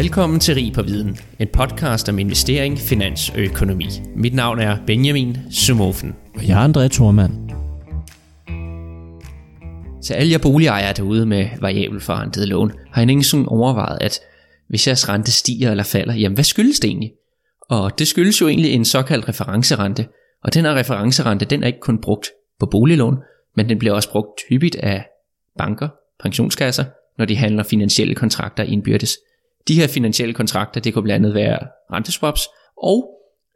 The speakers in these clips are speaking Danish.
Velkommen til Rig på Viden, en podcast om investering, finans og økonomi. Mit navn er Benjamin Sumofen. Og jeg er André Thormand. Så alle jer boligejere derude med variabel forrentet lån, har en ingen overvejet, at hvis jeres rente stiger eller falder, jamen hvad skyldes det egentlig? Og det skyldes jo egentlig en såkaldt referencerente, og den her referencerente, den er ikke kun brugt på boliglån, men den bliver også brugt hyppigt af banker, pensionskasser, når de handler finansielle kontrakter indbyrdes. De her finansielle kontrakter, det kunne blandt andet være renteswaps, og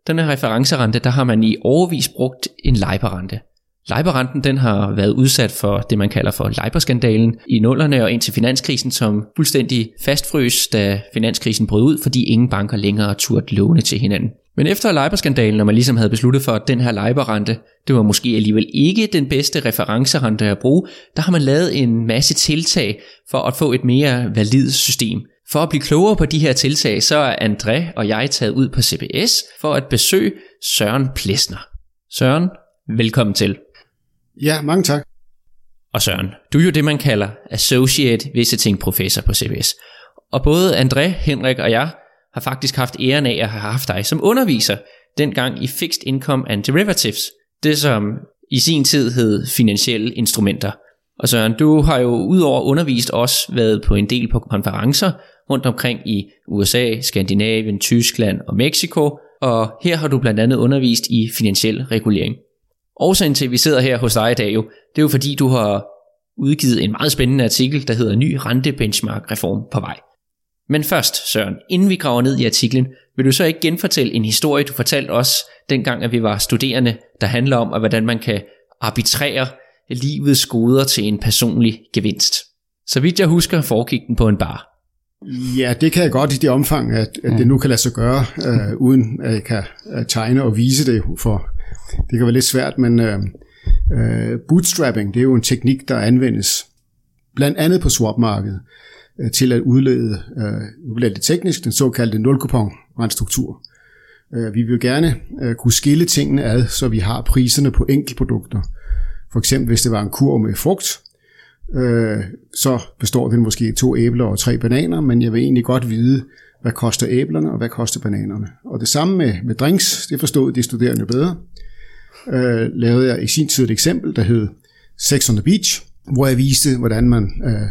den her referencerente, der har man i overvis brugt en LIBOR-rente. LIBOR-renten den har været udsat for det, man kalder for LIBOR-skandalen i nullerne og indtil finanskrisen, som fuldstændig fastfrøs, da finanskrisen brød ud, fordi ingen banker længere turde låne til hinanden. Men efter LIBOR-skandalen, når man ligesom havde besluttet for, at den her LIBOR-rente, det var måske alligevel ikke den bedste referencerente at bruge, der har man lavet en masse tiltag for at få et mere validt system. For at blive klogere på de her tiltag, så er André og jeg taget ud på CBS for at besøge Søren Plesner. Søren, velkommen til. Ja, mange tak. Og Søren, du er jo det, man kalder Associate Visiting Professor på CBS. Og både André, Henrik og jeg har faktisk haft æren af at have haft dig som underviser, dengang i Fixed Income and Derivatives, det som i sin tid hed finansielle instrumenter. Og Søren, du har jo udover undervist også været på en del på konferencer rundt omkring i USA, Skandinavien, Tyskland og Mexico, og her har du blandt andet undervist i finansiel regulering. Årsagen til, at vi sidder her hos dig i dag jo, det er jo fordi, du har udgivet en meget spændende artikel, der hedder Ny rentebenchmark-reform på vej. Men først, Søren, inden vi graver ned i artiklen, vil du så ikke genfortælle en historie, du fortalte os dengang, at vi var studerende, der handler om, at hvordan man kan arbitrere livets goder til en personlig gevinst. Så vidt jeg husker, foregik den på en bar. Ja, det kan jeg godt i det omfang, at, at det nu kan lade sig gøre, øh, uden at jeg kan øh, tegne og vise det, for det kan være lidt svært, men øh, øh, bootstrapping, det er jo en teknik, der anvendes blandt andet på swapmarkedet øh, til at udlede, øh, nu bliver det teknisk, den såkaldte nulkupon rentstruktur. Øh, vi vil gerne øh, kunne skille tingene ad, så vi har priserne på enkeltprodukter. For eksempel hvis det var en kur med frugt, øh, så består den måske af to æbler og tre bananer, men jeg vil egentlig godt vide, hvad koster æblerne og hvad koster bananerne. Og det samme med, med drinks, det forstod de studerende bedre. Øh, lavede jeg i sin tid et eksempel, der hed Sex on the Beach, hvor jeg viste, hvordan man øh,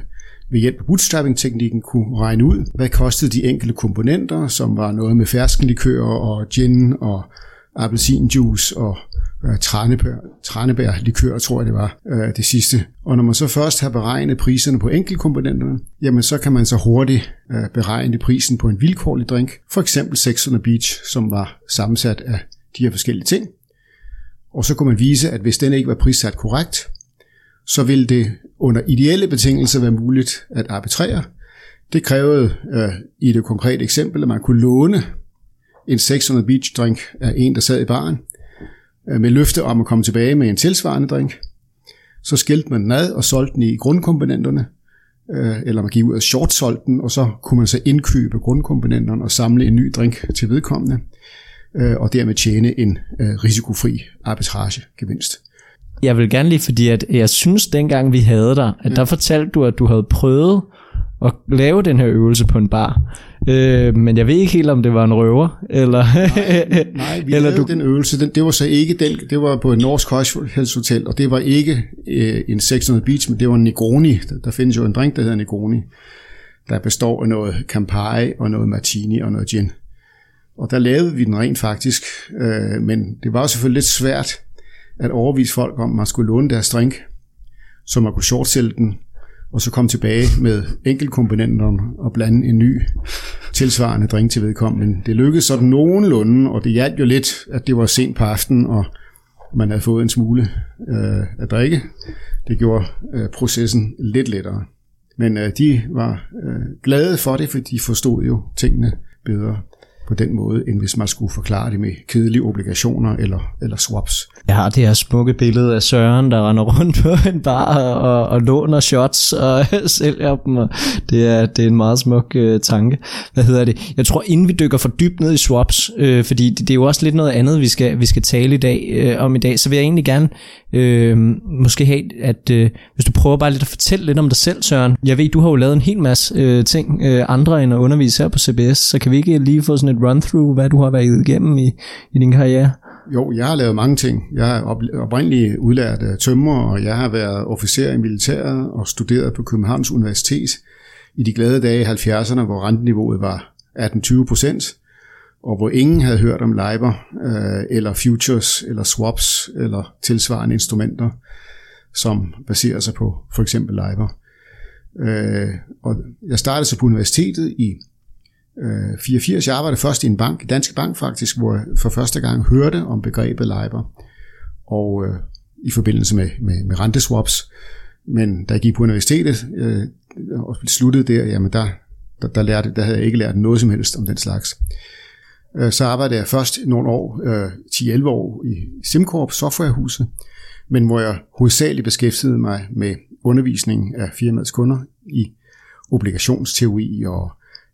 ved hjælp af bootstrapping-teknikken kunne regne ud, hvad kostede de enkelte komponenter, som var noget med ferskenlikør og gin og appelsinjuice og øh, tranebær, likør tror jeg det var øh, det sidste. Og når man så først har beregnet priserne på enkeltkomponenterne, jamen så kan man så hurtigt øh, beregne prisen på en vilkårlig drink, for eksempel Sex on the Beach, som var sammensat af de her forskellige ting. Og så kunne man vise, at hvis den ikke var prissat korrekt, så ville det under ideelle betingelser være muligt at arbitrere. Det krævede øh, i det konkrete eksempel, at man kunne låne en 600 beach drink af en, der sad i baren, med løfte om at komme tilbage med en tilsvarende drink. Så skilte man den ad og solgte den i grundkomponenterne, øh, eller man gik ud og short den, og så kunne man så indkøbe grundkomponenterne og samle en ny drink til vedkommende, øh, og dermed tjene en risikofri arbitragegevinst. Jeg vil gerne lige, fordi at jeg synes dengang vi havde dig, at der fortalte du, at du havde prøvet at lave den her øvelse på en bar. Øh, men jeg ved ikke helt, om det var en røver, eller... nej, nej, vi eller lavede du... den øvelse, den, det var så ikke den, det var på et norsk højhedshotel, og det var ikke øh, en 600 Beach, men det var en Negroni. Der, der findes jo en drink, der hedder Negroni, der består af noget Campari og noget Martini og noget gin. Og der lavede vi den rent faktisk, øh, men det var selvfølgelig lidt svært at overvise folk om, man skulle låne deres drink, så man kunne shortsælge den, og så komme tilbage med enkeltkomponenterne og blande en ny tilsvarende drink til vedkommende. Men det lykkedes sådan nogenlunde, og det hjalp jo lidt, at det var sent på aftenen, og man havde fået en smule øh, at drikke. Det gjorde øh, processen lidt lettere. Men øh, de var øh, glade for det, for de forstod jo tingene bedre på den måde, end hvis man skulle forklare det med kedelige obligationer eller, eller swaps. Jeg har det her smukke billede af Søren, der render rundt på en bar og, og låner shots og sælger dem. Og det, er, det er en meget smuk øh, tanke. Hvad hedder det? Jeg tror, inden vi dykker for dybt ned i swaps, øh, fordi det, det er jo også lidt noget andet, vi skal, vi skal tale i dag, øh, om i dag, så vil jeg egentlig gerne øh, måske have, at øh, hvis du prøver bare lidt at fortælle lidt om dig selv, Søren. Jeg ved, du har jo lavet en hel masse øh, ting, øh, andre end at undervise her på CBS, så kan vi ikke lige få sådan et run-through, hvad du har været igennem i, i din karriere? Jo, jeg har lavet mange ting. Jeg er oprindeligt udlært øh, af tømmer, og jeg har været officer i militæret og studeret på Københavns Universitet i de glade dage i 70'erne, hvor renteniveauet var 18-20 procent, og hvor ingen havde hørt om LIBOR, øh, eller futures, eller swaps, eller tilsvarende instrumenter, som baserer sig på for eksempel LIBOR. Øh, og jeg startede så på universitetet i øh, 84. Jeg arbejdede først i en bank, Danske Bank faktisk, hvor jeg for første gang hørte om begrebet LIBOR, og øh, i forbindelse med, med, med renteswaps. Men da jeg gik på universitetet øh, og sluttede der, jamen der, der, der, lærte, der havde jeg ikke lært noget som helst om den slags. Øh, så arbejdede jeg først nogle år, øh, 10-11 år i SimCorp, softwarehuset, men hvor jeg hovedsageligt beskæftigede mig med undervisning af firmaets kunder i obligationsteori og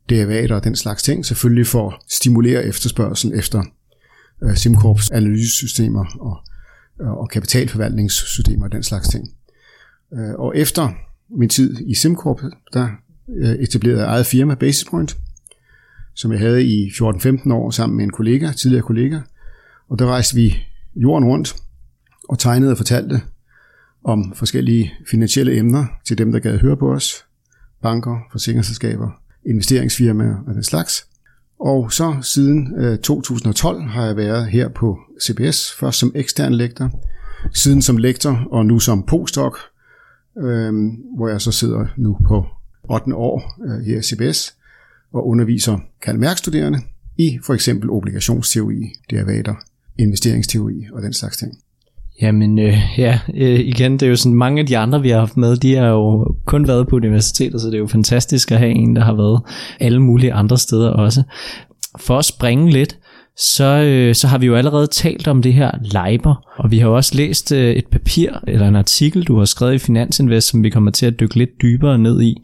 derivater og den slags ting, selvfølgelig for at stimulere efterspørgsel efter øh, SimCorps analysesystemer og, øh, og kapitalforvaltningssystemer og den slags ting. Øh, og efter min tid i SimCorp, der øh, etablerede jeg eget firma, Basispoint, som jeg havde i 14-15 år sammen med en kollega, tidligere kollega, og der rejste vi jorden rundt og tegnede og fortalte om forskellige finansielle emner til dem, der gad høre på os, banker, forsikringsselskaber, investeringsfirmaer og den slags. Og så siden øh, 2012 har jeg været her på CBS, først som ekstern lektor, siden som lektor og nu som postdoc, øh, hvor jeg så sidder nu på 8. år øh, her i CBS og underviser kalmærkstuderende i for eksempel obligationsteori, derivater, investeringsteori og den slags ting. Jamen øh, ja, øh, igen, det er jo sådan, mange af de andre, vi har haft med, de har jo kun været på universitetet, så det er jo fantastisk at have en, der har været alle mulige andre steder også. For at springe lidt, så, øh, så har vi jo allerede talt om det her Leiber, og vi har også læst øh, et papir eller en artikel, du har skrevet i Finansinvest, som vi kommer til at dykke lidt dybere ned i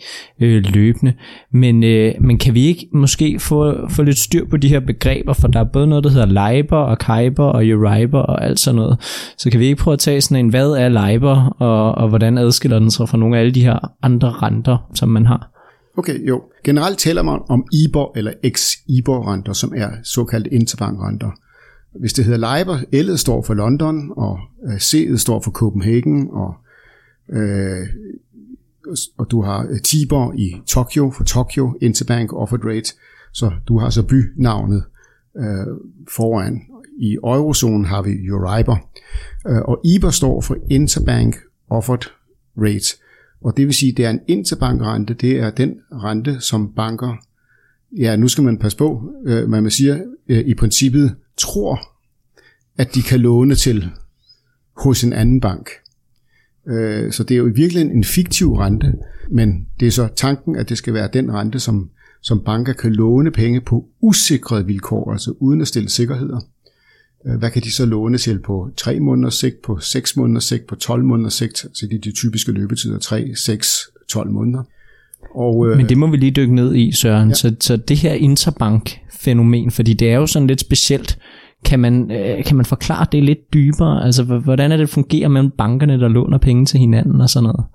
øh, løbende. Men, øh, men kan vi ikke måske få, få lidt styr på de her begreber, for der er både noget, der hedder Leiber og Kyber og EURIBOR og alt sådan noget. Så kan vi ikke prøve at tage sådan en, hvad er Leiber, og, og hvordan adskiller den sig fra nogle af alle de her andre renter, som man har? Okay, jo. Generelt taler man om IBOR eller ex-IBOR-renter, som er såkaldte interbankrenter. Hvis det hedder LIBOR, L'et står for London, og øh, C'et står for Copenhagen, og, øh, og du har øh, TIBOR i Tokyo, for Tokyo Interbank Offered Rate, så du har så bynavnet øh, foran. I eurozonen har vi Euribor, øh, og IBOR står for Interbank Offered Rate, og det vil sige, det er en interbankrente, det er den rente, som banker, ja, nu skal man passe på, øh, man siger, øh, i princippet tror, at de kan låne til hos en anden bank. Øh, så det er jo i virkeligheden en fiktiv rente, men det er så tanken, at det skal være den rente, som, som banker kan låne penge på usikrede vilkår, altså uden at stille sikkerheder. Øh, hvad kan de så låne til på 3 måneders sigt, på 6 måneders sigt, på 12 måneders sigt? Så det er de typiske løbetider, 3, 6, 12 måneder. Og, øh, Men det må vi lige dykke ned i, Søren. Ja. Så, så det her interbank-fænomen, fordi det er jo sådan lidt specielt, kan man, øh, kan man forklare det lidt dybere? Altså, hvordan er det, det fungerer mellem bankerne, der låner penge til hinanden og sådan noget?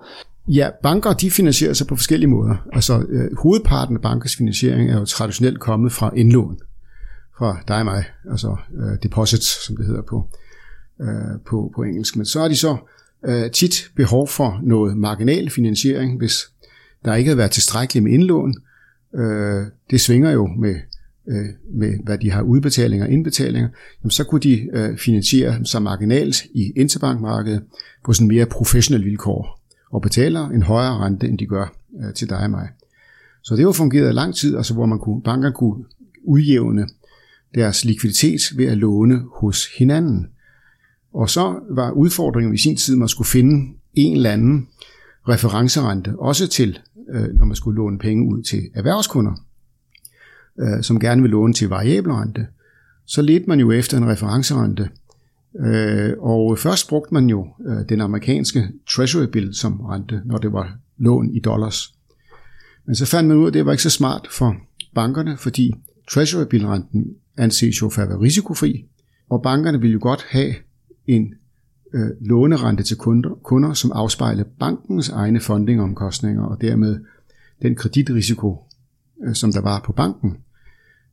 Ja, banker de finansierer sig på forskellige måder. Altså, øh, hovedparten af bankers finansiering er jo traditionelt kommet fra indlån fra dig og mig, altså uh, deposits, som det hedder på, uh, på, på engelsk. Men så har de så uh, tit behov for noget marginal finansiering, hvis der ikke har været tilstrækkeligt med indlån. Uh, det svinger jo med, uh, med, hvad de har udbetalinger og indbetalinger. Jamen, så kunne de uh, finansiere sig marginalt i interbankmarkedet på sådan mere professionelle vilkår og betaler en højere rente, end de gør uh, til dig og mig. Så det har fungeret i lang tid, altså hvor man kunne, banker kunne udjævne deres likviditet ved at låne hos hinanden. Og så var udfordringen i sin tid, at man skulle finde en eller anden referencerente, også til, øh, når man skulle låne penge ud til erhvervskunder. Øh, som gerne vil låne til variabel rente, så ledte man jo efter en referencerente. Øh, og først brugte man jo den amerikanske treasury bill som rente, når det var lån i dollars. Men så fandt man ud af, at det var ikke så smart for bankerne, fordi treasury bill renten anses jo for at være risikofri, og bankerne vil jo godt have en øh, lånerente til kunder, kunder, som afspejler bankens egne fundingomkostninger, og dermed den kreditrisiko, øh, som der var på banken.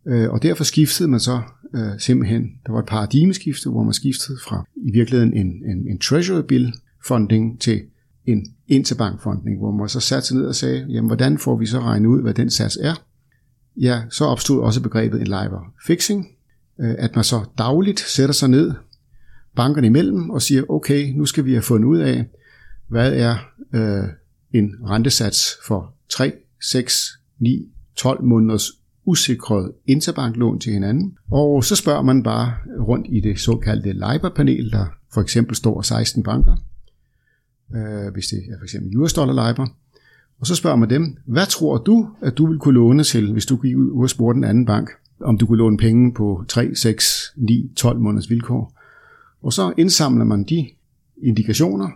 Øh, og derfor skiftede man så øh, simpelthen, der var et paradigmeskifte, hvor man skiftede fra i virkeligheden en, en, en treasury bill funding til en interbankfunding, hvor man så satte sig ned og sagde, jamen hvordan får vi så regnet ud, hvad den sats er? Ja, så opstod også begrebet en LIBOR fixing, øh, at man så dagligt sætter sig ned bankerne imellem og siger, okay, nu skal vi have fundet ud af, hvad er øh, en rentesats for 3, 6, 9, 12 måneders usikret interbanklån til hinanden. Og så spørger man bare rundt i det såkaldte LIBOR-panel, der for eksempel står 16 banker, øh, hvis det er for eksempel US dollar LIBOR. Og så spørger man dem, hvad tror du, at du vil kunne låne til, hvis du gik ud og spurgte den anden bank, om du kunne låne penge på 3, 6, 9, 12 måneders vilkår. Og så indsamler man de indikationer,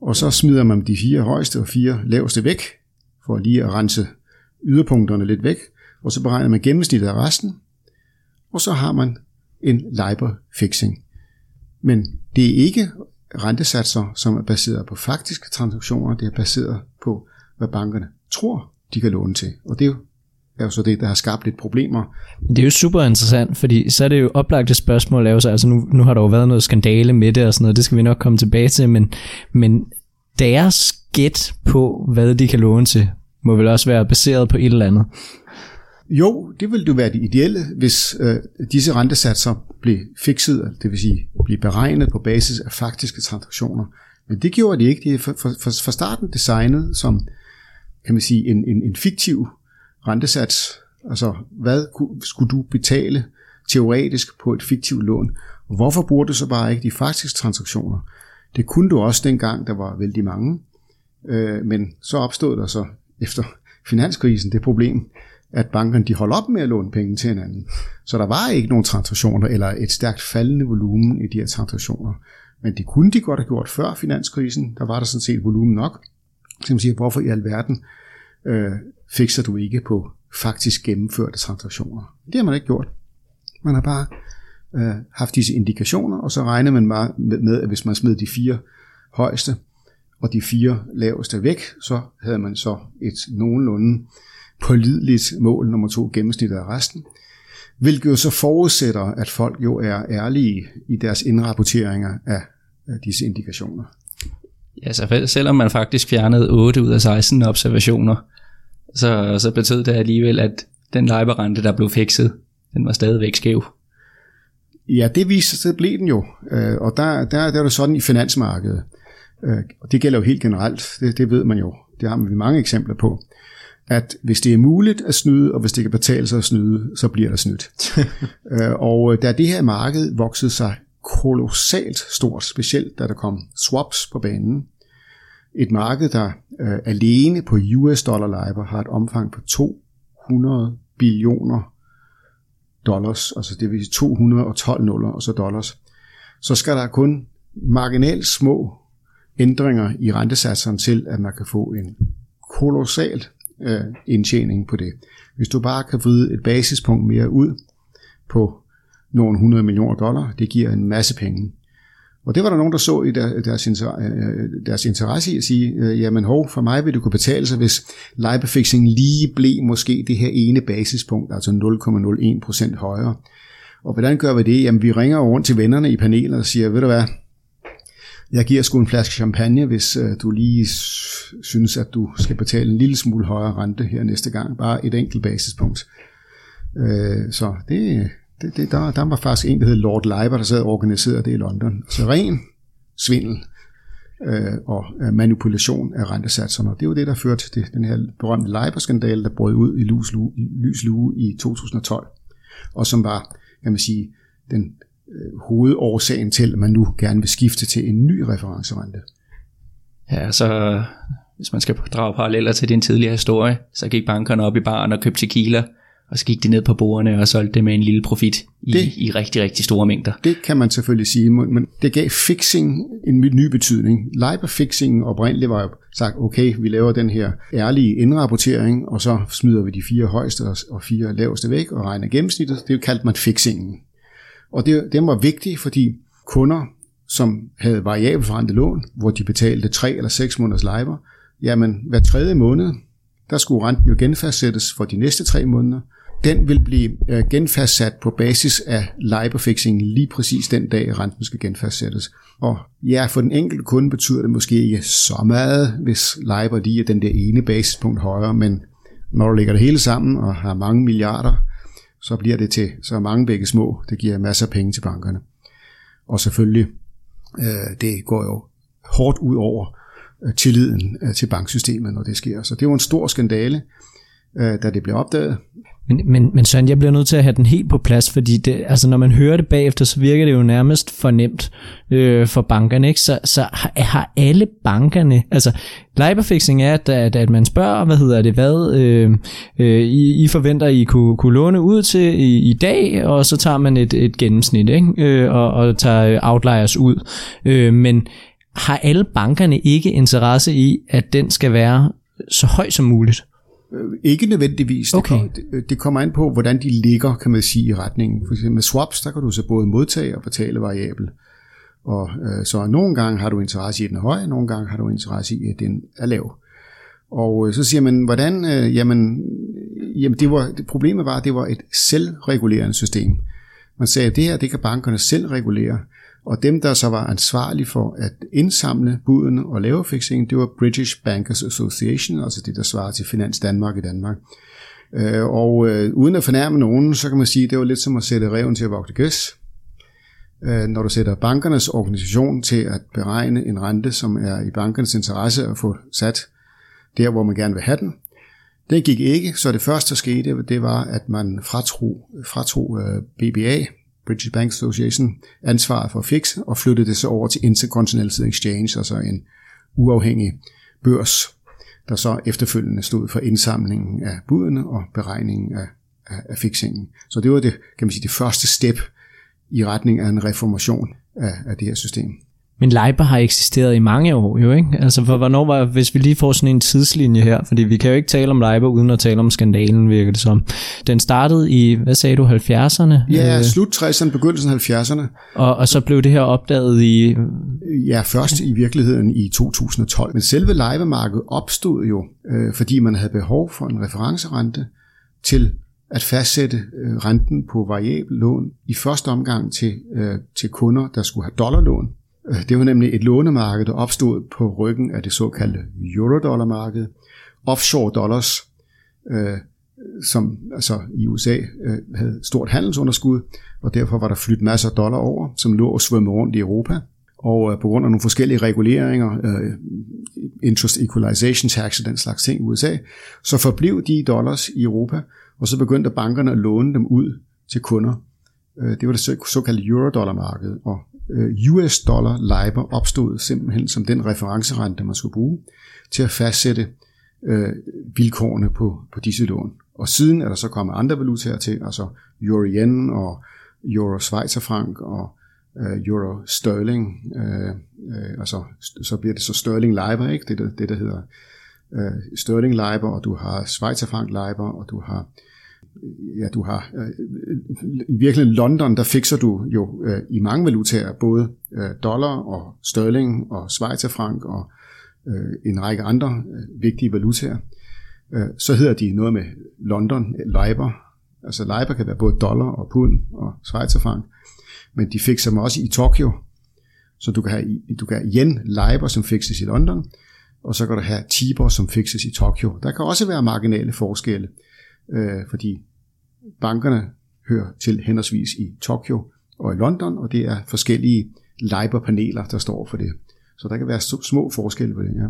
og så smider man de fire højeste og fire laveste væk, for lige at rense yderpunkterne lidt væk, og så beregner man gennemsnittet af resten, og så har man en LIBOR fixing. Men det er ikke rentesatser, som er baseret på faktiske transaktioner, det er baseret på, hvad bankerne tror, de kan låne til. Og det er jo er jo så det, der har skabt lidt problemer. Det er jo super interessant, fordi så er det jo oplagte spørgsmål, er jo så, altså nu, nu har der jo været noget skandale med det og sådan noget, det skal vi nok komme tilbage til, men, men deres gæt på, hvad de kan låne til, må vel også være baseret på et eller andet. Jo, det ville jo være det ideelle, hvis øh, disse rentesatser blev fikset, det vil sige blev beregnet på basis af faktiske transaktioner. Men det gjorde de ikke. De er for, for, for starten designet som kan man sige, en, en, en fiktiv rentesats. Altså, hvad skulle du betale teoretisk på et fiktivt lån? Hvorfor bruger du så bare ikke de faktiske transaktioner? Det kunne du også dengang, der var vældig mange. Øh, men så opstod der så efter finanskrisen det problem, at bankerne de holdt op med at låne penge til hinanden. Så der var ikke nogen transaktioner eller et stærkt faldende volumen i de her transaktioner. Men det kunne de godt have gjort før finanskrisen. Der var der sådan set volumen nok. Så man siger, hvorfor i alverden øh, fikser du ikke på faktisk gennemførte transaktioner. Det har man ikke gjort. Man har bare øh, haft disse indikationer, og så regner man bare med, at hvis man smed de fire højeste og de fire laveste væk, så havde man så et nogenlunde pålideligt mål nummer to gennemsnit af resten. Hvilket jo så forudsætter, at folk jo er ærlige i deres indrapporteringer af disse indikationer. Ja, så selvom man faktisk fjernede 8 ud af 16 observationer, så, så betød det alligevel, at den lejberrente, der blev fikset, den var stadigvæk skæv. Ja, det viser sig, det blev den jo. Øh, og der, der, der er det sådan i finansmarkedet. Øh, og det gælder jo helt generelt, det, det ved man jo. Det har vi mange eksempler på. At hvis det er muligt at snyde, og hvis det kan betale sig at snyde, så bliver der snydt. Øh, og da det her marked voksede sig kolossalt stort, specielt da der kom swaps på banen, et marked, der øh, alene på US dollar LIBOR har et omfang på 200 billioner dollars, altså det vil sige 212 nuller og så dollars, så skal der kun marginalt små ændringer i rentesatserne til, at man kan få en kolossal øh, indtjening på det. Hvis du bare kan vride et basispunkt mere ud på nogle 100 millioner dollar, det giver en masse penge. Og det var der nogen, der så i deres, øh, øh, deres interesse i at sige, øh, jamen hov, for mig vil det kunne betale sig, hvis LIBOR-fixing lige blev måske det her ene basispunkt, altså 0,01% højere. Og hvordan gør vi det? Jamen vi ringer rundt til vennerne i panelet og siger, ved du hvad, jeg giver sgu en flaske champagne, hvis du lige synes, at du skal betale en lille smule højere rente her næste gang. Bare et enkelt basispunkt. Så det, det, det, der, der var faktisk en, der hed Lord Leiber, der sad og organiserede det i London. Så ren svindel øh, og øh, manipulation af rentesatserne. Det var det, der førte til den her berømte Leiber-skandale, der brød ud i lys lue, lys lue i 2012, og som var, kan man sige, den øh, hovedårsagen til, at man nu gerne vil skifte til en ny referencerente. Ja, så øh, hvis man skal drage paralleller til din tidligere historie, så gik bankerne op i baren og købte tequila, og så gik de ned på bordene og solgte det med en lille profit i, det, i rigtig, rigtig store mængder. Det kan man selvfølgelig sige, men det gav fixing en ny betydning. LIBOR-fixingen oprindeligt var jo sagt, okay, vi laver den her ærlige indrapportering, og så smider vi de fire højeste og fire laveste væk og regner gennemsnittet. Det kaldte man fixingen. Og det, det var vigtigt, fordi kunder, som havde variabelforrentet lån, hvor de betalte 3 eller 6 måneders LIBOR, jamen hver tredje måned, der skulle renten jo genfastsættes for de næste tre måneder. Den vil blive øh, genfastsat på basis af LIBOR-fixingen lige præcis den dag, renten skal genfastsættes. Og ja, for den enkelte kunde betyder det måske ikke så meget, hvis LIBOR lige er den der ene basispunkt højere, men når du lægger det hele sammen og har mange milliarder, så bliver det til så mange begge små. Det giver masser af penge til bankerne. Og selvfølgelig, øh, det går jo hårdt ud over Øh, tilliden øh, til banksystemet, når det sker. Så det var en stor skandale, øh, da det blev opdaget. Men, men, men Søren, jeg bliver nødt til at have den helt på plads, fordi det, altså, når man hører det bagefter, så virker det jo nærmest fornemt øh, for bankerne. Ikke? Så, så har alle bankerne, altså Leiberfixing er, at, at, at man spørger, hvad hedder det, hvad øh, øh, I, I forventer, I kunne, kunne låne ud til i, i dag, og så tager man et, et gennemsnit ikke? Øh, og, og tager outliers ud. Øh, men har alle bankerne ikke interesse i, at den skal være så høj som muligt? Øh, ikke nødvendigvis. Okay. Det, kom, det kommer an på, hvordan de ligger, kan man sige, i retningen. For eksempel med swaps, der kan du så både modtage og betale variabel. Og øh, så nogle gange har du interesse i, at den er høj, nogle gange har du interesse i, at den er lav. Og øh, så siger man, hvordan, øh, jamen, jamen det var, det, problemet var, at det var et selvregulerende system. Man sagde, at det her, det kan bankerne selv regulere. Og dem, der så var ansvarlige for at indsamle budene og lave fixingen, det var British Bankers Association, altså det, der svarer til Finans Danmark i Danmark. Øh, og øh, uden at fornærme nogen, så kan man sige, at det var lidt som at sætte reven til at vogte gæs. Øh, når du sætter bankernes organisation til at beregne en rente, som er i bankernes interesse at få sat der, hvor man gerne vil have den, den gik ikke, så det første, der skete, det var, at man fratro, fratro øh, BBA, British Bank Association, ansvaret for fix og flyttede det så over til Intercontinental Exchange, altså en uafhængig børs, der så efterfølgende stod for indsamlingen af budene og beregningen af, af, af fixingen. Så det var det, kan man sige, det første step i retning af en reformation af, af det her system. Men Leiber har eksisteret i mange år jo, ikke? Altså for hvornår var, hvis vi lige får sådan en tidslinje her, fordi vi kan jo ikke tale om Leiber uden at tale om skandalen, virker det som. Den startede i, hvad sagde du, 70'erne? Ja, øh, slut 60'erne, begyndelsen af 70'erne. Og, og så blev det her opdaget i... Ja, først i virkeligheden i 2012. Men selve Leiber-markedet opstod jo, øh, fordi man havde behov for en referencerente til at fastsætte øh, renten på variabel lån i første omgang til, øh, til kunder, der skulle have dollarlån Øh, det var nemlig et lånemarked, der opstod på ryggen af det såkaldte eurodollarmarked. Offshore dollars, øh, som altså i USA øh, havde stort handelsunderskud, og derfor var der flyttet masser af dollar over, som lå og svømmede rundt i Europa. Og øh, på grund af nogle forskellige reguleringer, øh, interest equalization tax og den slags ting i USA, så forblev de dollars i Europa, og så begyndte bankerne at låne dem ud til kunder. Øh, det var det såkaldte eurodollarmarked, og Øh, US dollar LIBOR opstod simpelthen som den referencerente, man skulle bruge til at fastsætte øh, vilkårene på, på disse lån. Og siden er der så kommet andre valutaer til, altså euro yen og euro schweizerfrank og øh, euro sterling, øh, øh, altså så bliver det så sterling LIBOR, ikke? Det, det, det der hedder øh, sterling LIBOR, og du har schweizerfrank LIBOR, og du har ja, du har øh, øh, i virkeligheden London, der fikser du jo øh, i mange valutaer, både øh, dollar og sterling og schweizerfranc og øh, en række andre øh, vigtige valutaer. Øh, så hedder de noget med London, øh, Leiber. Altså Leiber kan være både dollar og pund og schweizerfranc, men de fikser dem også i Tokyo. Så du kan have, du kan have yen Leiber, som fikses i London, og så kan du have Tibor, som fikses i Tokyo. Der kan også være marginale forskelle, øh, fordi bankerne hører til henholdsvis i Tokyo og i London, og det er forskellige LIBOR-paneler, der står for det. Så der kan være små forskelle på det, ja.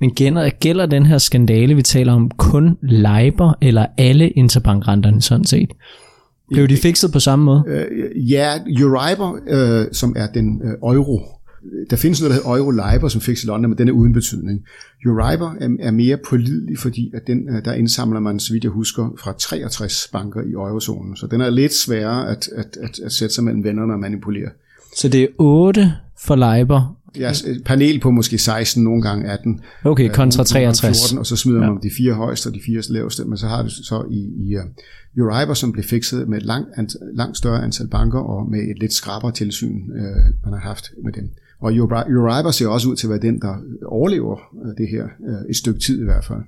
Men gælder, gælder den her skandale, vi taler om, kun LIBOR eller alle interbankrenterne sådan set? Blev de fikset på samme måde? Øh, ja, Euribor, øh, som er den øh, euro Der findes noget, der hedder Eurolibor, som fik i London, men den er uden betydning. Euribor er, er mere pålidelig, fordi at den, øh, der indsamler man, så vidt jeg husker, fra 63 banker i eurozonen. Så den er lidt sværere at, at, at, at sætte sig mellem vennerne og manipulere. Så det er 8 for Leiber. Ja, et panel på måske 16, nogle gange 18. Okay, kontra 63. 14, og så smider ja. man de fire højeste og de fire laveste, men så har du så i, i uh, Euribor, som blev fikset med et langt, langt større antal banker og med et lidt skrabere tilsyn, uh, man har haft med dem. Og Euribor ser også ud til at være den, der øh, overlever øh, det her øh, et stykke tid i hvert fald.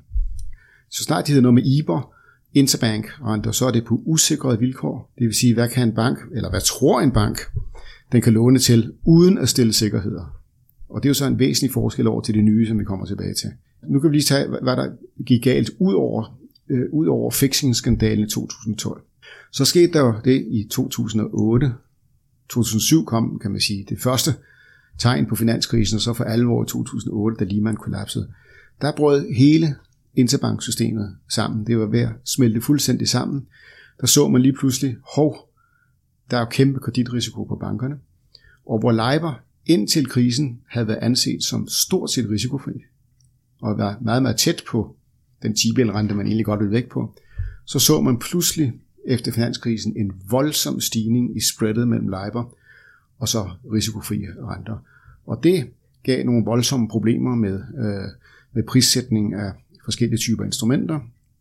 Så snart de hedder noget med IBOR, interbank renter, så er det på usikrede vilkår. Det vil sige, hvad kan en bank, eller hvad tror en bank, den kan låne til, uden at stille sikkerheder. Og det er jo så en væsentlig forskel over til det nye, som vi kommer tilbage til. Nu kan vi lige tage, hvad der gik galt ud over, øh, ud over fixing-skandalen i 2012. Så skete der jo det i 2008. 2007 kom, kan man sige, det første tegn på finanskrisen, og så for alvor i 2008, da Lehman kollapsede. Der brød hele interbanksystemet sammen. Det var ved at smelte fuldstændig sammen. Der så man lige pludselig, hov, der er jo kæmpe kreditrisiko på bankerne. Og hvor Leiber indtil krisen havde været anset som stort set risikofri, og var meget, meget tæt på den 10 rente man egentlig godt ville væk på, så så man pludselig efter finanskrisen en voldsom stigning i spreadet mellem Leiber og så risikofrie renter. Og det gav nogle voldsomme problemer med, øh, med prissætning af forskellige typer instrumenter,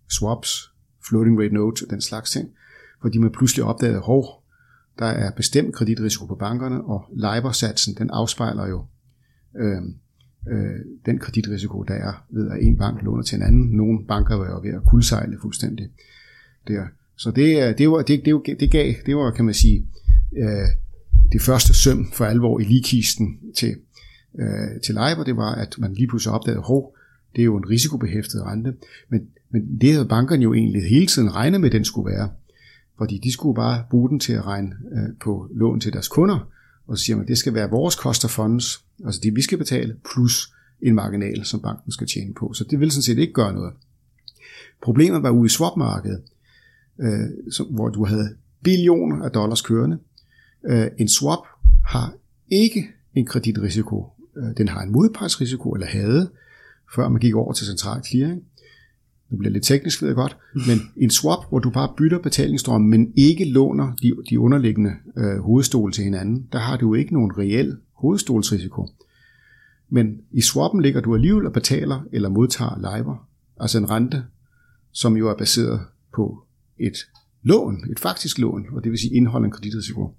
swaps, floating rate notes og den slags ting, fordi man pludselig opdagede, hov, der er bestemt kreditrisiko på bankerne, og LIBOR-satsen, den afspejler jo øh, øh, den kreditrisiko, der er ved, at en bank låner til en anden. Nogle banker var jo ved at kuldsejle fuldstændig der. Så det, øh, det, var, det, det, det gav, det var, kan man sige, øh, det første søm for alvor i ligkisten til, øh, til Leiber, det var, at man lige pludselig opdagede, hov, det er jo en risikobehæftet rente, men, men det havde bankerne jo egentlig hele tiden regnet med, at den skulle være fordi de skulle bare bruge den til at regne øh, på lån til deres kunder, og så siger man, at det skal være vores cost of funds, altså det vi skal betale, plus en marginal, som banken skal tjene på. Så det vil sådan set ikke gøre noget. Problemet var ude i swapmarkedet, øh, hvor du havde billioner af dollars kørende. Øh, en swap har ikke en kreditrisiko. Øh, den har en modpartsrisiko, eller havde, før man gik over til central clearing nu bliver lidt teknisk, ved jeg godt, men en swap, hvor du bare bytter betalingsstrøm, men ikke låner de, de underliggende øh, hovedstol til hinanden, der har du jo ikke nogen reel hovedstolsrisiko. Men i swappen ligger du alligevel og betaler eller modtager LIBOR, altså en rente, som jo er baseret på et lån, et faktisk lån, og det vil sige indhold en kreditrisiko.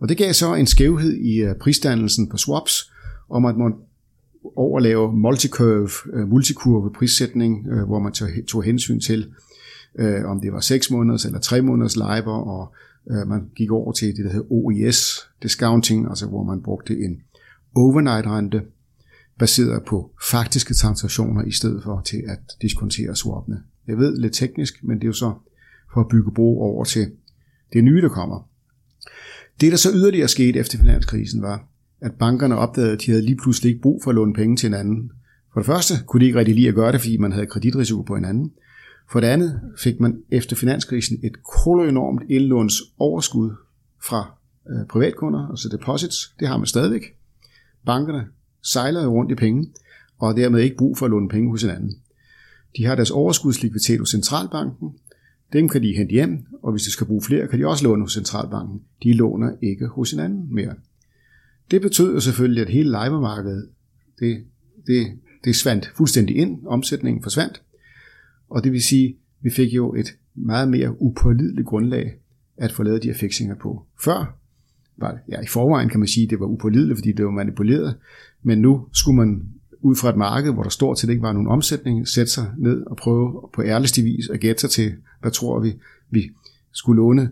Og det gav så en skævhed i øh, prisdannelsen på swaps, om at man overlave multicurve, øh, multikurve prissætning, øh, hvor man tog, hensyn til, øh, om det var 6 måneders eller 3 måneders LIBOR, og man gik over til det, der hedder OIS discounting, altså hvor man brugte en overnight rente, baseret på faktiske transaktioner, i stedet for til at diskontere swapene. Jeg ved lidt teknisk, men det er jo så for at bygge bro over til det nye, der kommer. Det, der så yderligere skete efter finanskrisen, var, at bankerne opdagede, at de havde lige pludselig ikke brug for at låne penge til hinanden. For det første kunne de ikke rigtig lide at gøre det, fordi man havde kreditrisiko på hinanden. For det andet fik man efter finanskrisen et enormt indlånsoverskud fra øh, privatkunder, altså deposits. Det har man stadigvæk. Bankerne sejler rundt i penge, og dermed ikke brug for at låne penge hos hinanden. De har deres overskudslikviditet hos centralbanken. Dem kan de hente hjem, og hvis de skal bruge flere, kan de også låne hos centralbanken. De låner ikke hos hinanden mere. Det betød jo selvfølgelig, at hele lejemarkedet, det, det, det svandt fuldstændig ind, omsætningen forsvandt, og det vil sige, at vi fik jo et meget mere upålideligt grundlag at få lavet de her fixinger på. Før var det, ja i forvejen kan man sige, at det var upålideligt, fordi det var manipuleret, men nu skulle man ud fra et marked, hvor der stort set ikke var nogen omsætning, sætte sig ned og prøve på ærligste vis at gætte sig til, hvad tror vi, vi skulle låne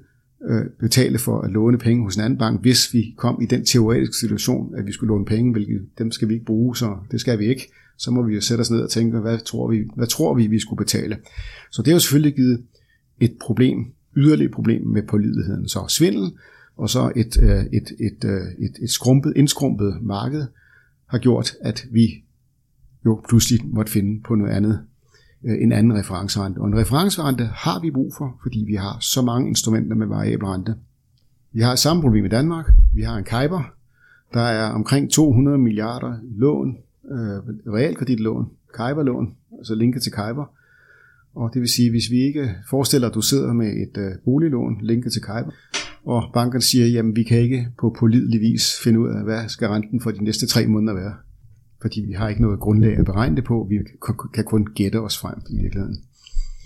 øh, betale for at låne penge hos en anden bank, hvis vi kom i den teoretiske situation, at vi skulle låne penge, hvilket dem skal vi ikke bruge, så det skal vi ikke. Så må vi jo sætte os ned og tænke, hvad tror vi, hvad tror vi, vi skulle betale. Så det har jo selvfølgelig givet et problem, yderligere problem med pålideligheden. Så svindel, og så et, øh, et, et, et, et, et skrumpet, indskrumpet marked har gjort, at vi jo pludselig måtte finde på noget andet øh, en anden referencerente. Og en referencerente har vi brug for, fordi vi har så mange instrumenter med variabel rente. Vi har samme problem i Danmark. Vi har en Kuiper, Der er omkring 200 milliarder lån, øh, realkreditlån, kajberlån, altså linket til Kajber. Og det vil sige, hvis vi ikke forestiller, at du sidder med et øh, boliglån linket til Kajber, og banken siger, jamen vi kan ikke på pålidelig vis finde ud af, hvad skal renten for de næste tre måneder være. Fordi vi har ikke noget grundlag at beregne det på, vi kan kun gætte os frem i virkeligheden.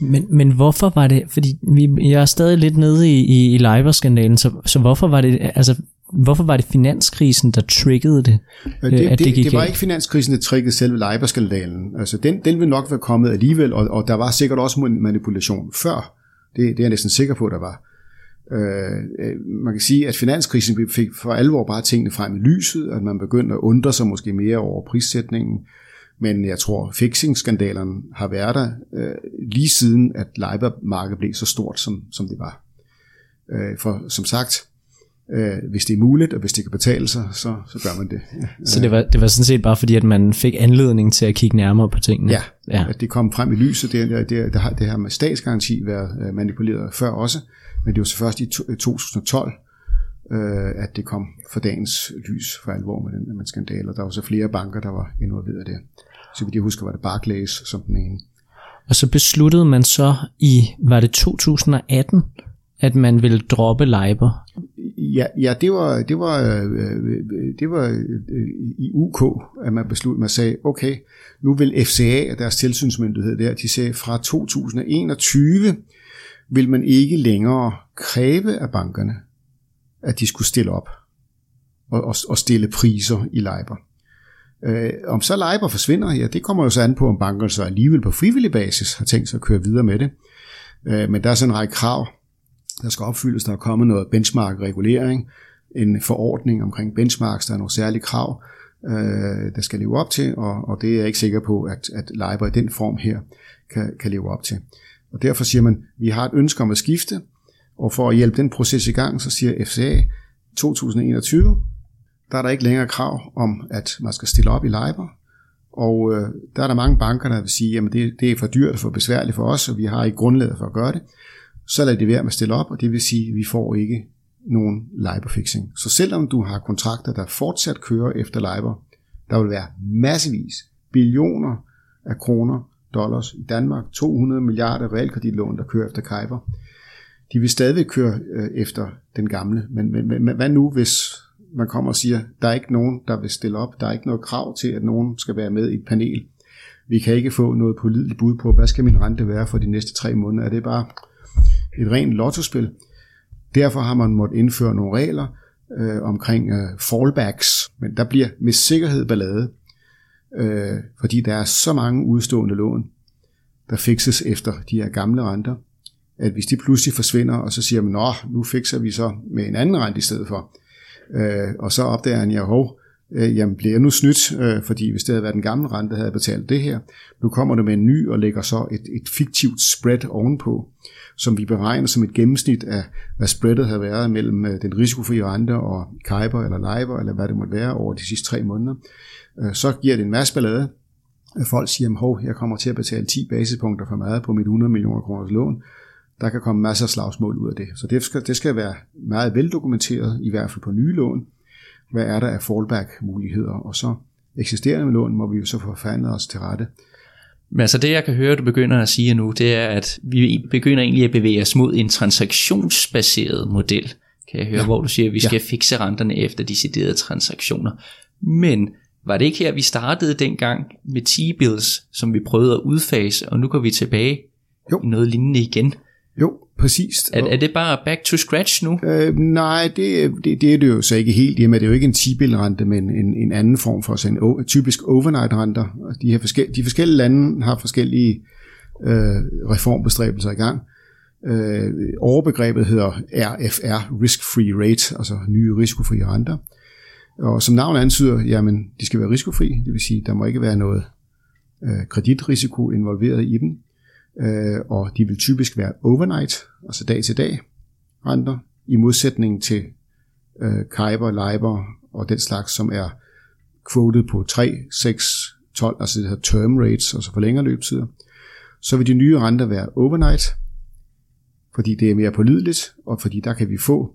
Men, men hvorfor var det, fordi vi, jeg er stadig lidt nede i, i, i Leiber-skandalen, så, så hvorfor var det, altså Hvorfor var det finanskrisen, der triggede det? Det, det, det, det, det var ikke finanskrisen, der triggede selve Leiber-skandalen. Altså, den, den ville nok være kommet alligevel, og, og der var sikkert også manipulation før. Det, det er jeg næsten sikker på, der var. Øh, man kan sige, at finanskrisen fik for alvor bare tingene frem i lyset, at man begyndte at undre sig måske mere over prissætningen. Men jeg tror, fixing-skandalerne har været der øh, lige siden, at Leiber-markedet blev så stort, som, som det var. Øh, for som sagt, øh, hvis det er muligt, og hvis det kan betale sig, så, så gør man det. Så det var, det var sådan set bare fordi, at man fik anledning til at kigge nærmere på tingene? Ja, ja. at det kom frem i lyset. Det, det, det, det, har, det har med statsgaranti været øh, manipuleret før også, men det var så først i 2012, øh, at det kom for dagens lys for alvor med den med skandal, og der var så flere banker, der var involveret der. Så vidt jeg husker, var det Barclays som den ene. Og så besluttede man så i, var det 2018, at man ville droppe Leiber? Ja, ja det var, det var, øh, det var øh, i UK, at man besluttede, man sagde, okay, nu vil FCA og deres tilsynsmyndighed der, de sagde, fra 2021 vil man ikke længere kræve af bankerne, at de skulle stille op og, og, og stille priser i Leiber. Øh, om så Leiber forsvinder, ja, det kommer jo så an på, om bankerne så alligevel på frivillig basis har tænkt sig at køre videre med det. Øh, men der er sådan en række krav, der skal opfyldes. Der er kommet noget benchmark-regulering, en forordning omkring benchmarks, der er nogle særlige krav, øh, der skal leve op til, og, og det er jeg ikke sikker på, at, at Leiber i den form her kan, kan leve op til. Og derfor siger man, vi har et ønske om at skifte, og for at hjælpe den proces i gang, så siger FCA 2021, der er der ikke længere krav om, at man skal stille op i Leiber, og øh, der er der mange banker, der vil sige, at det, det er for dyrt og for besværligt for os, og vi har ikke grundlaget for at gøre det så lader det være med at stille op, og det vil sige, at vi får ikke nogen Leiber-fixing. Så selvom du har kontrakter, der fortsat kører efter Leiber, der vil være massevis, billioner af kroner, dollars i Danmark, 200 milliarder realkreditlån, der kører efter Kuiper. De vil stadig køre øh, efter den gamle. Men, men, men hvad nu, hvis man kommer og siger, der er ikke nogen, der vil stille op, der er ikke noget krav til, at nogen skal være med i et panel. Vi kan ikke få noget pålideligt bud på, hvad skal min rente være for de næste tre måneder. Er det bare et rent lottospil. Derfor har man måttet indføre nogle regler øh, omkring øh, fallbacks, men der bliver med sikkerhed ballade, øh, fordi der er så mange udstående lån, der fikses efter de her gamle renter, at hvis de pludselig forsvinder, og så siger man, nå, nu fikser vi så med en anden rente i stedet for, øh, og så opdager han, ja, hov, øh, jamen bliver jeg nu snydt, øh, fordi hvis det havde været den gamle rente, havde havde betalt det her, nu kommer du med en ny og lægger så et, et fiktivt spread ovenpå som vi beregner som et gennemsnit af, hvad spreadet har været mellem øh, den risikofri rente og Kuiper eller Leiber, eller hvad det måtte være over de sidste tre måneder, øh, så giver det en masse ballade. Øh, folk siger, hov, jeg kommer til at betale 10 basispunkter for meget på mit 100 millioner kroners lån. Der kan komme masser af slagsmål ud af det. Så det skal, det skal være meget veldokumenteret, i hvert fald på nye lån. Hvad er der af fallback-muligheder? Og så eksisterende lån må vi jo så forfandle os til rette men altså det jeg kan høre, du begynder at sige nu, det er, at vi begynder egentlig at bevæge os mod en transaktionsbaseret model. Kan jeg høre, ja. hvor du siger, at vi skal ja. fikse renterne efter deciderede transaktioner. Men var det ikke her, vi startede dengang med T-bills, som vi prøvede at udfase, og nu går vi tilbage jo. i noget lignende igen? Jo, præcis. Er, er det bare back to scratch nu? Øh, nej, det, det, det er det jo så ikke helt. Jamen, det er jo ikke en T-bill-rente, men en, en anden form for en typisk overnight-renter. De, her forskellige, de forskellige lande har forskellige øh, reformbestræbelser i gang. Øh, overbegrebet hedder RFR, Risk-Free Rate, altså nye risikofri renter. Og som navnet antyder, jamen, de skal være risikofri, det vil sige, der må ikke være noget øh, kreditrisiko involveret i dem øh, og de vil typisk være overnight, altså dag til dag renter, i modsætning til øh, Kyber, Leiber og den slags, som er quoted på 3, 6, 12, altså det her term rates, altså for længere løbetider. Så vil de nye renter være overnight, fordi det er mere pålideligt, og fordi der kan vi få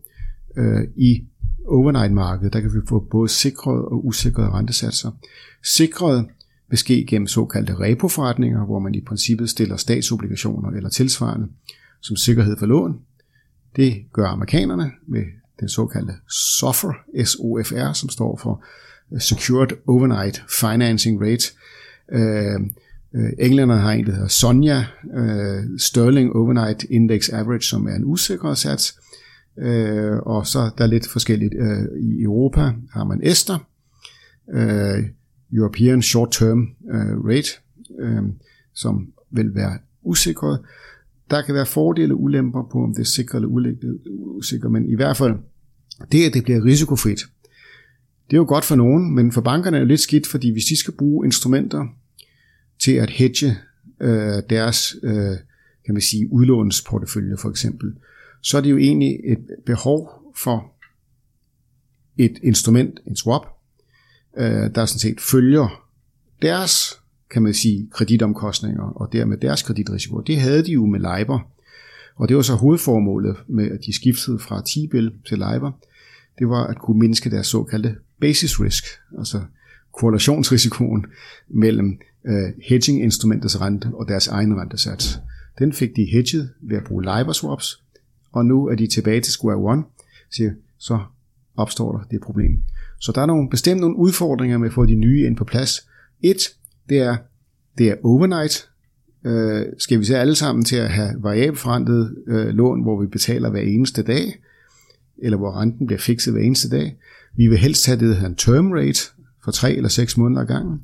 øh, i overnight-markedet, der kan vi få både sikrede og usikrede rentesatser. Sikrede vil ske gennem såkaldte repoforretninger, hvor man i princippet stiller statsobligationer eller tilsvarende som sikkerhed for lån. Det gør amerikanerne med den såkaldte SOFR, SOFR, som står for øh, Secured Overnight Financing Rate. Øh, øh, englænderne har en, der hedder Sonja, øh, Sterling Overnight Index Average, som er en usikker sats. Øh, og så der er lidt forskelligt. Øh, I Europa har man Ester, øh, European Short Term øh, Rate, øh, som vil være usikret. Der kan være fordele og ulemper på, om det er sikret eller usikret, men i hvert fald det, at det bliver risikofrit, det er jo godt for nogen, men for bankerne er det lidt skidt, fordi hvis de skal bruge instrumenter til at hedge øh, deres øh, kan man sige, udlånsportefølje for eksempel, så er det jo egentlig et behov for et instrument, en swap, øh, der sådan set følger deres, kan man sige, kreditomkostninger og dermed deres kreditrisiko. Det havde de jo med Leiber, og det var så hovedformålet med, at de skiftede fra T-bill til Leiber. det var at kunne mindske deres såkaldte basis risk, altså korrelationsrisikoen mellem øh, hedging-instrumentets rente og deres egen rentesats. Den fik de hedget ved at bruge LIBOR swaps, og nu er de tilbage til square one, så, så opstår der det problem. Så der er nogle, bestemt nogle udfordringer med at få de nye ind på plads. Et, det er, det er overnight. Øh, skal vi se alle sammen til at have variabelforrentet øh, lån, hvor vi betaler hver eneste dag, eller hvor renten bliver fikset hver eneste dag. Vi vil helst have det, der hedder en term rate, for tre eller seks måneder ad gangen.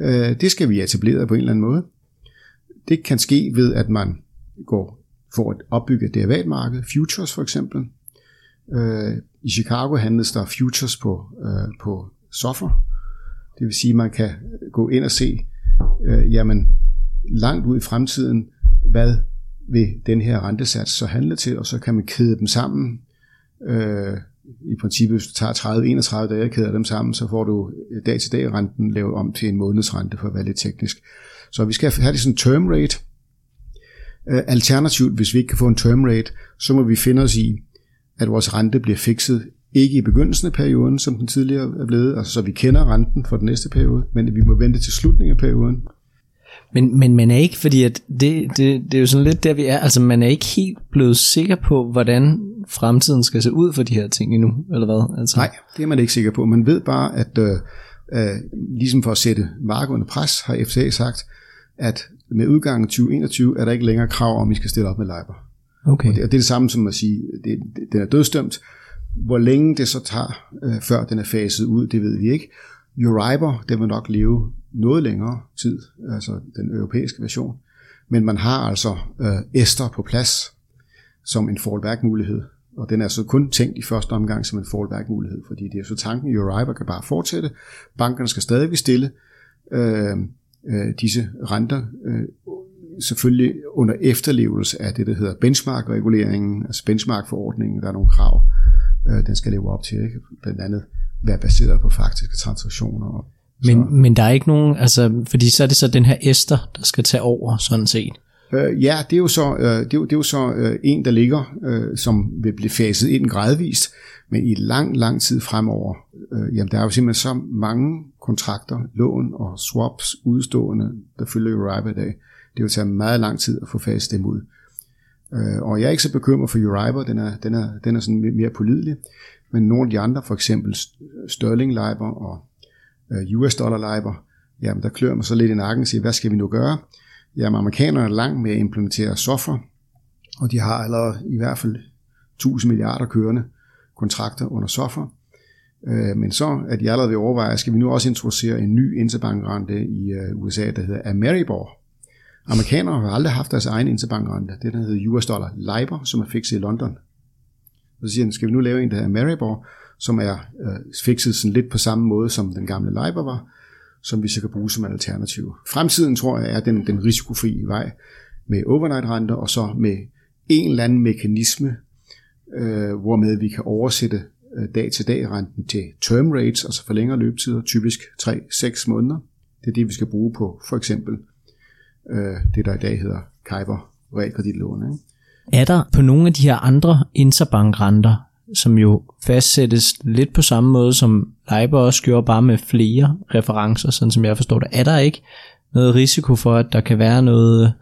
Øh, det skal vi etablere på en eller anden måde. Det kan ske ved, at man går for at opbygge et derivatmarked, futures for eksempel. Øh, I Chicago handles der futures på, øh, på software. Det vil sige, at man kan gå ind og se, øh, jamen, langt ud i fremtiden, hvad vil den her rentesats så handle til, og så kan man kæde dem sammen. Øh, I princippet, hvis du tager 30-31 dage og kæder dem sammen, så får du øh, dag til dag renten lavet om til en månedsrente for at være lidt teknisk. Så vi skal have det sådan en term rate, Øh, alternativt, hvis vi ikke kan få en term rate, så må vi finde os i, at vores rente bliver fikset ikke i begyndelsen af perioden, som den tidligere er blevet, altså så vi kender renten for den næste periode, men vi må vente til slutningen af perioden. Men, men man er ikke, fordi at det, det, det er jo sådan lidt der vi er, altså man er ikke helt blevet sikker på, hvordan fremtiden skal se ud for de her ting endnu, eller hvad? Altså. Nej, det er man ikke sikker på. Man ved bare, at øh, øh, ligesom for at sætte markedet under pres, har FCA sagt, at med udgangen 2021 er der ikke længere krav om, at I skal stille op med LIBOR. Okay. Og det, og det er det samme som at sige, det, det, den er dødstømt. Hvor længe det så tager, øh, før den er faset ud, det ved vi ikke. Euribor, den vil nok leve noget længere tid, altså den europæiske version. Men man har altså øh, Ester på plads som en fallback-mulighed. Og den er så kun tænkt i første omgang som en fallback-mulighed, fordi det er så tanken, Euribor kan bare fortsætte. Bankerne skal stadig stille. Øh, øh, disse renter, øh, selvfølgelig under efterlevelse af det, der hedder benchmark-reguleringen, altså benchmark-forordningen, der er nogle krav, øh, den skal leve op til, ikke? blandt andet være baseret på faktiske transaktioner. Men, men der er ikke nogen, altså, fordi så er det så den her Ester, der skal tage over, sådan set. Øh, ja, det er jo så, øh, det er jo, det er jo så øh, en, der ligger, øh, som vil blive faset ind gradvist, men i lang, lang tid fremover, øh, jamen der er jo simpelthen så mange kontrakter, lån og swaps udstående, der følger Euribor i dag. Det vil tage meget lang tid at få faset dem ud. Øh, og jeg er ikke så bekymret for Euribor, den er, den er, den er sådan mere pålidelig, men nogle af de andre, for eksempel Sterling LIBOR og øh, US dollar LIBOR, jamen der klør mig så lidt i nakken og siger, hvad skal vi nu gøre? Jamen amerikanerne er langt med at implementere software, og de har allerede i hvert fald 1000 milliarder kørende kontrakter under software. Øh, men så er de allerede ved at overveje, skal vi nu også introducere en ny interbankrente i øh, USA, der hedder Ameribor. Amerikanere har aldrig haft deres egen interbankrente. Det der hedder US dollar LIBOR, som er fikset i London. Og så siger han, skal vi nu lave en, der hedder Ameribor, som er øh, fikset sådan lidt på samme måde, som den gamle LIBOR var, som vi så kan bruge som alternativ. Fremtiden, tror jeg, er den, den risikofri vej med overnight-renter, og så med en eller anden mekanisme, øh, hvormed vi kan oversætte øh, dag-til-dag-renten til term rates, altså for længere løbetider, typisk 3-6 måneder. Det er det, vi skal bruge på for eksempel øh, det, der i dag hedder Kyber realkreditlån. Ikke? Er der på nogle af de her andre interbankrenter som jo fastsættes lidt på samme måde, som Leiber også gjorde, bare med flere referencer, sådan som jeg forstår det. Er der ikke noget risiko for, at der kan være noget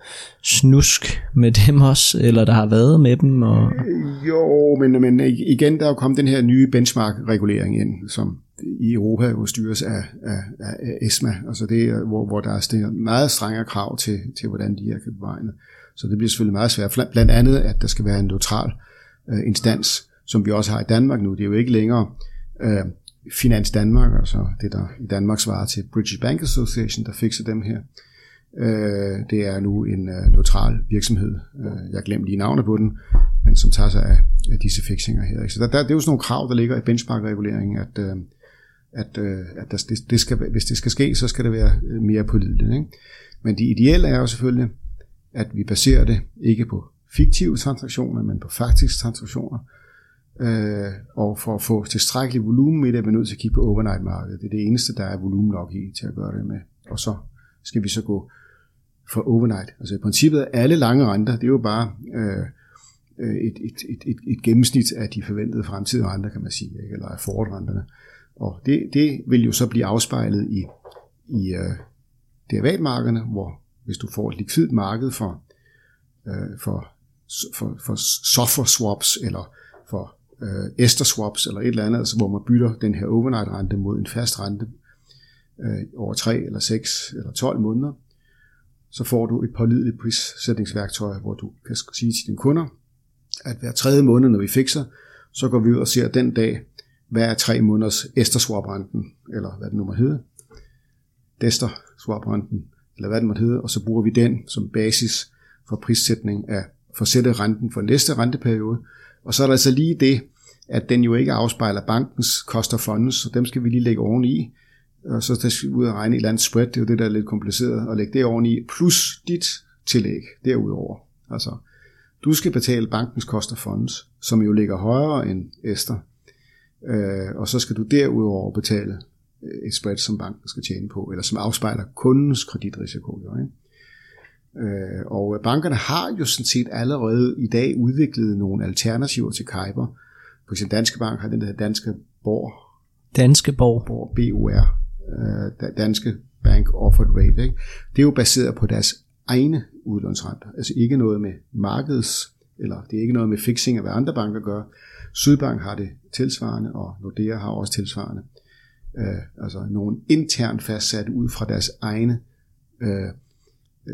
snusk med dem også, eller der har været med dem? Og... Øh, jo, men, men igen, der er jo kommet den her nye benchmark-regulering ind, som i Europa jo styres af, af, af ESMA, altså det, hvor, hvor der er stillet meget strenge krav til, til, hvordan de her kan beregne. Så det bliver selvfølgelig meget svært. Blandt andet, at der skal være en neutral øh, instans, som vi også har i Danmark nu. Det er jo ikke længere øh, Finans Danmark, altså det der i Danmark svarer til British Bank Association, der fikser dem her. Øh, det er nu en øh, neutral virksomhed. Øh, jeg glemte lige navnet på den, men som tager sig af, af disse fixinger her. Ikke? Så der, der, det er jo sådan nogle krav, der ligger i benchmark-reguleringen, at, øh, at, øh, at der, det, det skal, hvis det skal ske, så skal det være øh, mere pålideligt. Ikke? Men det ideelle er jo selvfølgelig, at vi baserer det ikke på fiktive transaktioner, men på faktiske transaktioner. Øh, og for at få tilstrækkelig volumen i det, er vi nødt til at kigge på overnight-markedet. Det er det eneste, der er volumen nok i til at gøre det med. Og så skal vi så gå for overnight. Altså i princippet er alle lange renter, det er jo bare øh, øh et, et, et, et, et gennemsnit af de forventede fremtidige renter, kan man sige, ikke? eller af forward-renterne. Og det, det vil jo så blive afspejlet i, i øh, derivatmarkederne, hvor hvis du får et likvidt marked for, øh, for, for, for software swaps, eller for øh, ester swaps, eller et eller andet, altså hvor man bytter den her overnight rente mod en fast rente øh, over 3 eller 6 eller 12 måneder, så får du et pålideligt prissætningsværktøj, hvor du kan sige til dine kunder, at hver tredje måned, når vi fikser, så går vi ud og ser den dag, hvad er tre måneders ester swap renten, eller hvad den nu må hedde, Dester swap renten, eller hvad den må hedde, og så bruger vi den som basis for prissætning af for sætte renten for næste renteperiode. Og så er der altså lige det, at den jo ikke afspejler bankens koster funds, så dem skal vi lige lægge oveni. Og så skal vi ud og regne et eller andet spread, det er jo det, der er lidt kompliceret, at lægge det oveni, plus dit tillæg derudover. Altså, du skal betale bankens koster funds, som jo ligger højere end Ester. Øh, og så skal du derudover betale øh, et spread, som banken skal tjene på, eller som afspejler kundens kreditrisiko. Jo, ikke? Øh, og bankerne har jo sådan set allerede i dag udviklet nogle alternativer til Kuiper. For eksempel Danske Bank har den der Danske Borg. Danske Borg. Borg BOR. Øh, Danske Bank Offered Rate. Ikke? Det er jo baseret på deres egne udlånsrenter. Altså ikke noget med markeds, eller det er ikke noget med fixing af, hvad andre banker gør. Sydbank har det tilsvarende, og Nordea har også tilsvarende øh, altså nogle internt fastsat ud fra deres egne øh,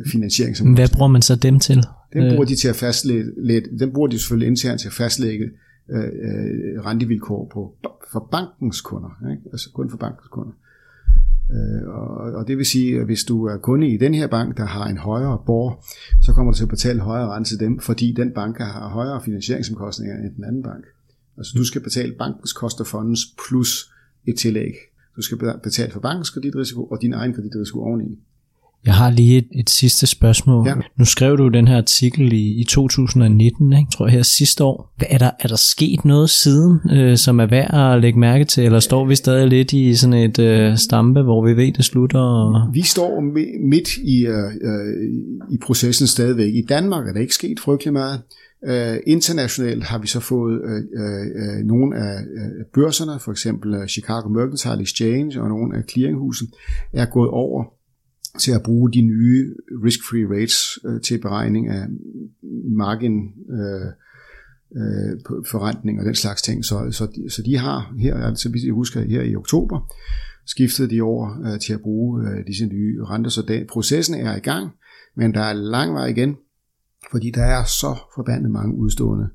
finansiering. Som Hvad bruger man så dem til? Den bruger de til at fastlægge, den bruger de selvfølgelig internt til at fastlægge øh, øh, rentevilkår på, for bankens kunder, ikke? altså kun for bankens kunder. Øh, og, og det vil sige, at hvis du er kunde i den her bank, der har en højere borg, så kommer du til at betale højere rente til dem, fordi den bank har højere finansieringsomkostninger end den anden bank. Altså du skal betale bankens koster fonds plus et tillæg du skal betale for bankens kreditrisiko og din egen kreditrisiko oveni. Jeg har lige et, et sidste spørgsmål. Ja. Nu skrev du den her artikel i, i 2019, ikke? tror jeg her sidste år. Hvad er der, er der sket noget siden, øh, som er værd at lægge mærke til, eller står vi stadig lidt i sådan et øh, stampe, hvor vi ved, det slutter? Og... Vi står midt i, øh, øh, i processen stadigvæk. I Danmark er der ikke sket frygtelig meget. Uh, internationalt har vi så fået uh, uh, nogle af uh, børserne, for eksempel uh, Chicago Mercantile Exchange og nogle af clearinghusen, er gået over til at bruge de nye risk-free rates øh, til beregning af margin øh, øh, forrentning og den slags ting. Så, så, de, så de har her, altså vi husker her i oktober, skiftet de over øh, til at bruge øh, disse nye renter, så da, processen er i gang, men der er lang vej igen, fordi der er så forbandet mange udstående.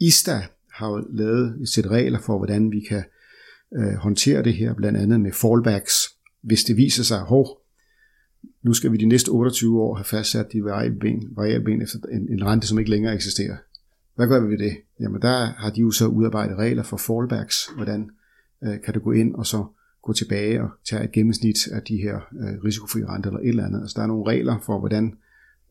ISTA har jo lavet et sæt regler for, hvordan vi kan øh, håndtere det her, blandt andet med fallbacks, hvis det viser sig, hov, nu skal vi de næste 28 år have fastsat de variable ben efter en, en rente, som ikke længere eksisterer. Hvad gør vi ved det? Jamen der har de jo så udarbejdet regler for fallbacks, hvordan øh, kan du gå ind og så gå tilbage og tage et gennemsnit af de her øh, risikofri renter eller et eller andet. Altså der er nogle regler for, hvordan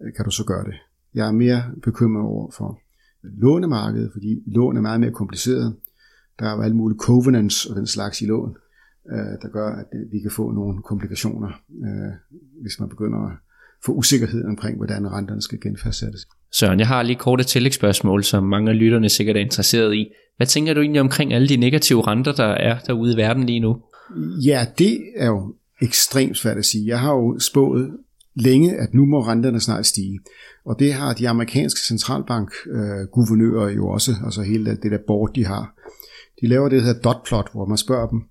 øh, kan du så gøre det. Jeg er mere bekymret over for lånemarkedet, fordi lån er meget mere kompliceret. Der er jo alle mulige covenants og den slags i lån, øh, der gør, at vi kan få nogle komplikationer, øh, hvis man begynder at få usikkerhed omkring, hvordan renterne skal genfastsættes. Søren, jeg har lige korte tillægsspørgsmål, som mange af lytterne sikkert er interesseret i. Hvad tænker du egentlig omkring alle de negative renter, der er derude i verden lige nu? Ja, det er jo ekstremt svært at sige. Jeg har jo spået længe, at nu må renterne snart stige. Og det har de amerikanske centralbank-guvernører jo også, altså hele det der board, de har. De laver det, der hedder dot plot, hvor man spørger dem,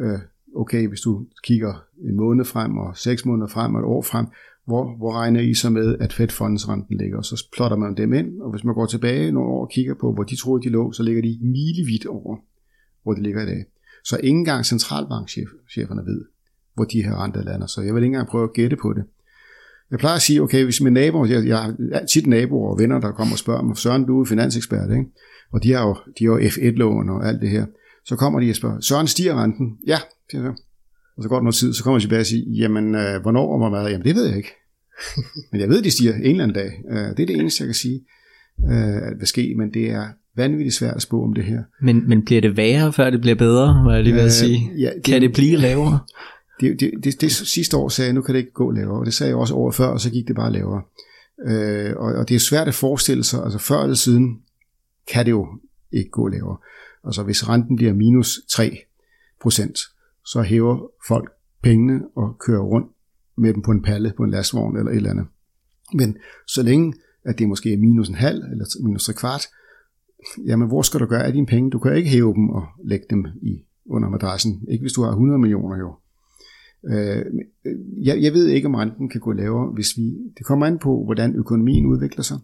øh, okay, hvis du kigger en måned frem, og seks måneder frem, og et år frem, hvor, hvor regner I så med, at Fed Funds renten ligger? Og så plotter man dem ind, og hvis man går tilbage nogle år og kigger på, hvor de troede, de lå, så ligger de milevidt over, hvor de ligger i dag. Så ikke engang centralbankcheferne ved, hvor de her renter lander. Så jeg vil ikke engang prøve at gætte på det. Jeg plejer at sige, okay, hvis min nabo, jeg, jeg har tit naboer og venner, der kommer og spørger mig, Søren, du er finansekspert, ikke? og de har jo, de har jo F1-lån og alt det her. Så kommer de og spørger, Søren, stiger renten? Ja, siger jeg. Og så går der noget tid, så kommer de tilbage og siger, jamen, øh, hvornår og meget? Jamen, det ved jeg ikke. men jeg ved, de stiger en eller anden dag. Øh, det er det eneste, jeg kan sige, øh, at vil ske, men det er vanvittigt svært at spå om det her. Men, men bliver det værre, før det bliver bedre, var jeg lige ved at sige? Øh, ja, det, kan det blive lavere? Det, det, det, det, sidste år sagde jeg, nu kan det ikke gå lavere. Det sagde jeg også året før, og så gik det bare lavere. Øh, og, og det er svært at forestille sig, altså før eller siden kan det jo ikke gå lavere. Altså hvis renten bliver minus 3 procent, så hæver folk pengene og kører rundt med dem på en palle, på en lastvogn eller et eller andet. Men så længe, at det måske er minus en halv eller minus tre kvart, jamen hvor skal du gøre af dine penge? Du kan ikke hæve dem og lægge dem i under madrassen. Ikke hvis du har 100 millioner jo. Øh, øh, jeg, jeg ved ikke, om renten kan gå lavere, hvis vi... Det kommer an på, hvordan økonomien udvikler sig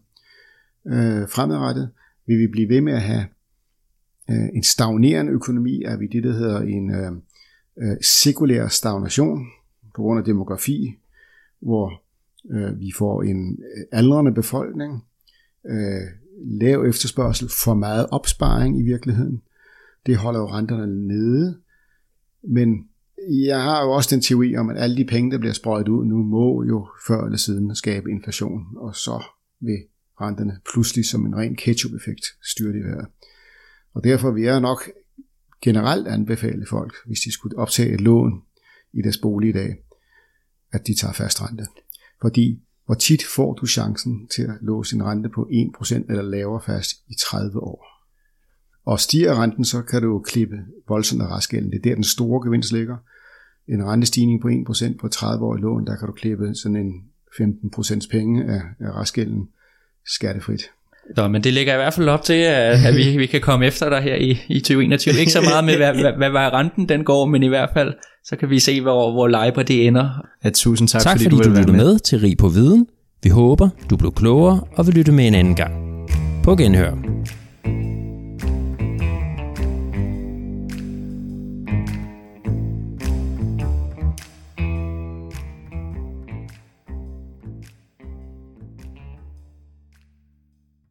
øh, fremadrettet. Vil vi blive ved med at have øh, en stagnerende økonomi? Er vi det, der hedder en øh, øh sekulær stagnation på grund af demografi, hvor øh, vi får en øh, aldrende befolkning, øh, lav efterspørgsel, for meget opsparing i virkeligheden. Det holder jo renterne nede, men jeg har jo også den teori om, at alle de penge, der bliver sprøjtet ud nu, må jo før eller siden skabe inflation, og så vil renterne pludselig som en ren ketchup-effekt styre det her. Og derfor vil jeg nok generelt anbefale folk, hvis de skulle optage et lån i deres bolig i dag, at de tager fast rente. Fordi hvor tit får du chancen til at låse en rente på 1% eller lavere fast i 30 år? Og stiger renten, så kan du klippe voldsomt af restgælden. Det er der, den store gevinst ligger. En rentestigning på 1% på 30 år i lån, der kan du klippe sådan en 15% penge af, af restgælden skattefrit. Nå, men det ligger i hvert fald op til, at, at vi, vi kan komme efter dig her i, i 2021. Ikke så meget med, hvad, hvad, hvad, hvad renten den går, men i hvert fald, så kan vi se, hvor, hvor Leiber det ender. Ja, tusind tak, tak fordi, fordi du, du lyttede med. med til Rig på Viden. Vi håber, du blev klogere og vil lytte med en anden gang. På genhør.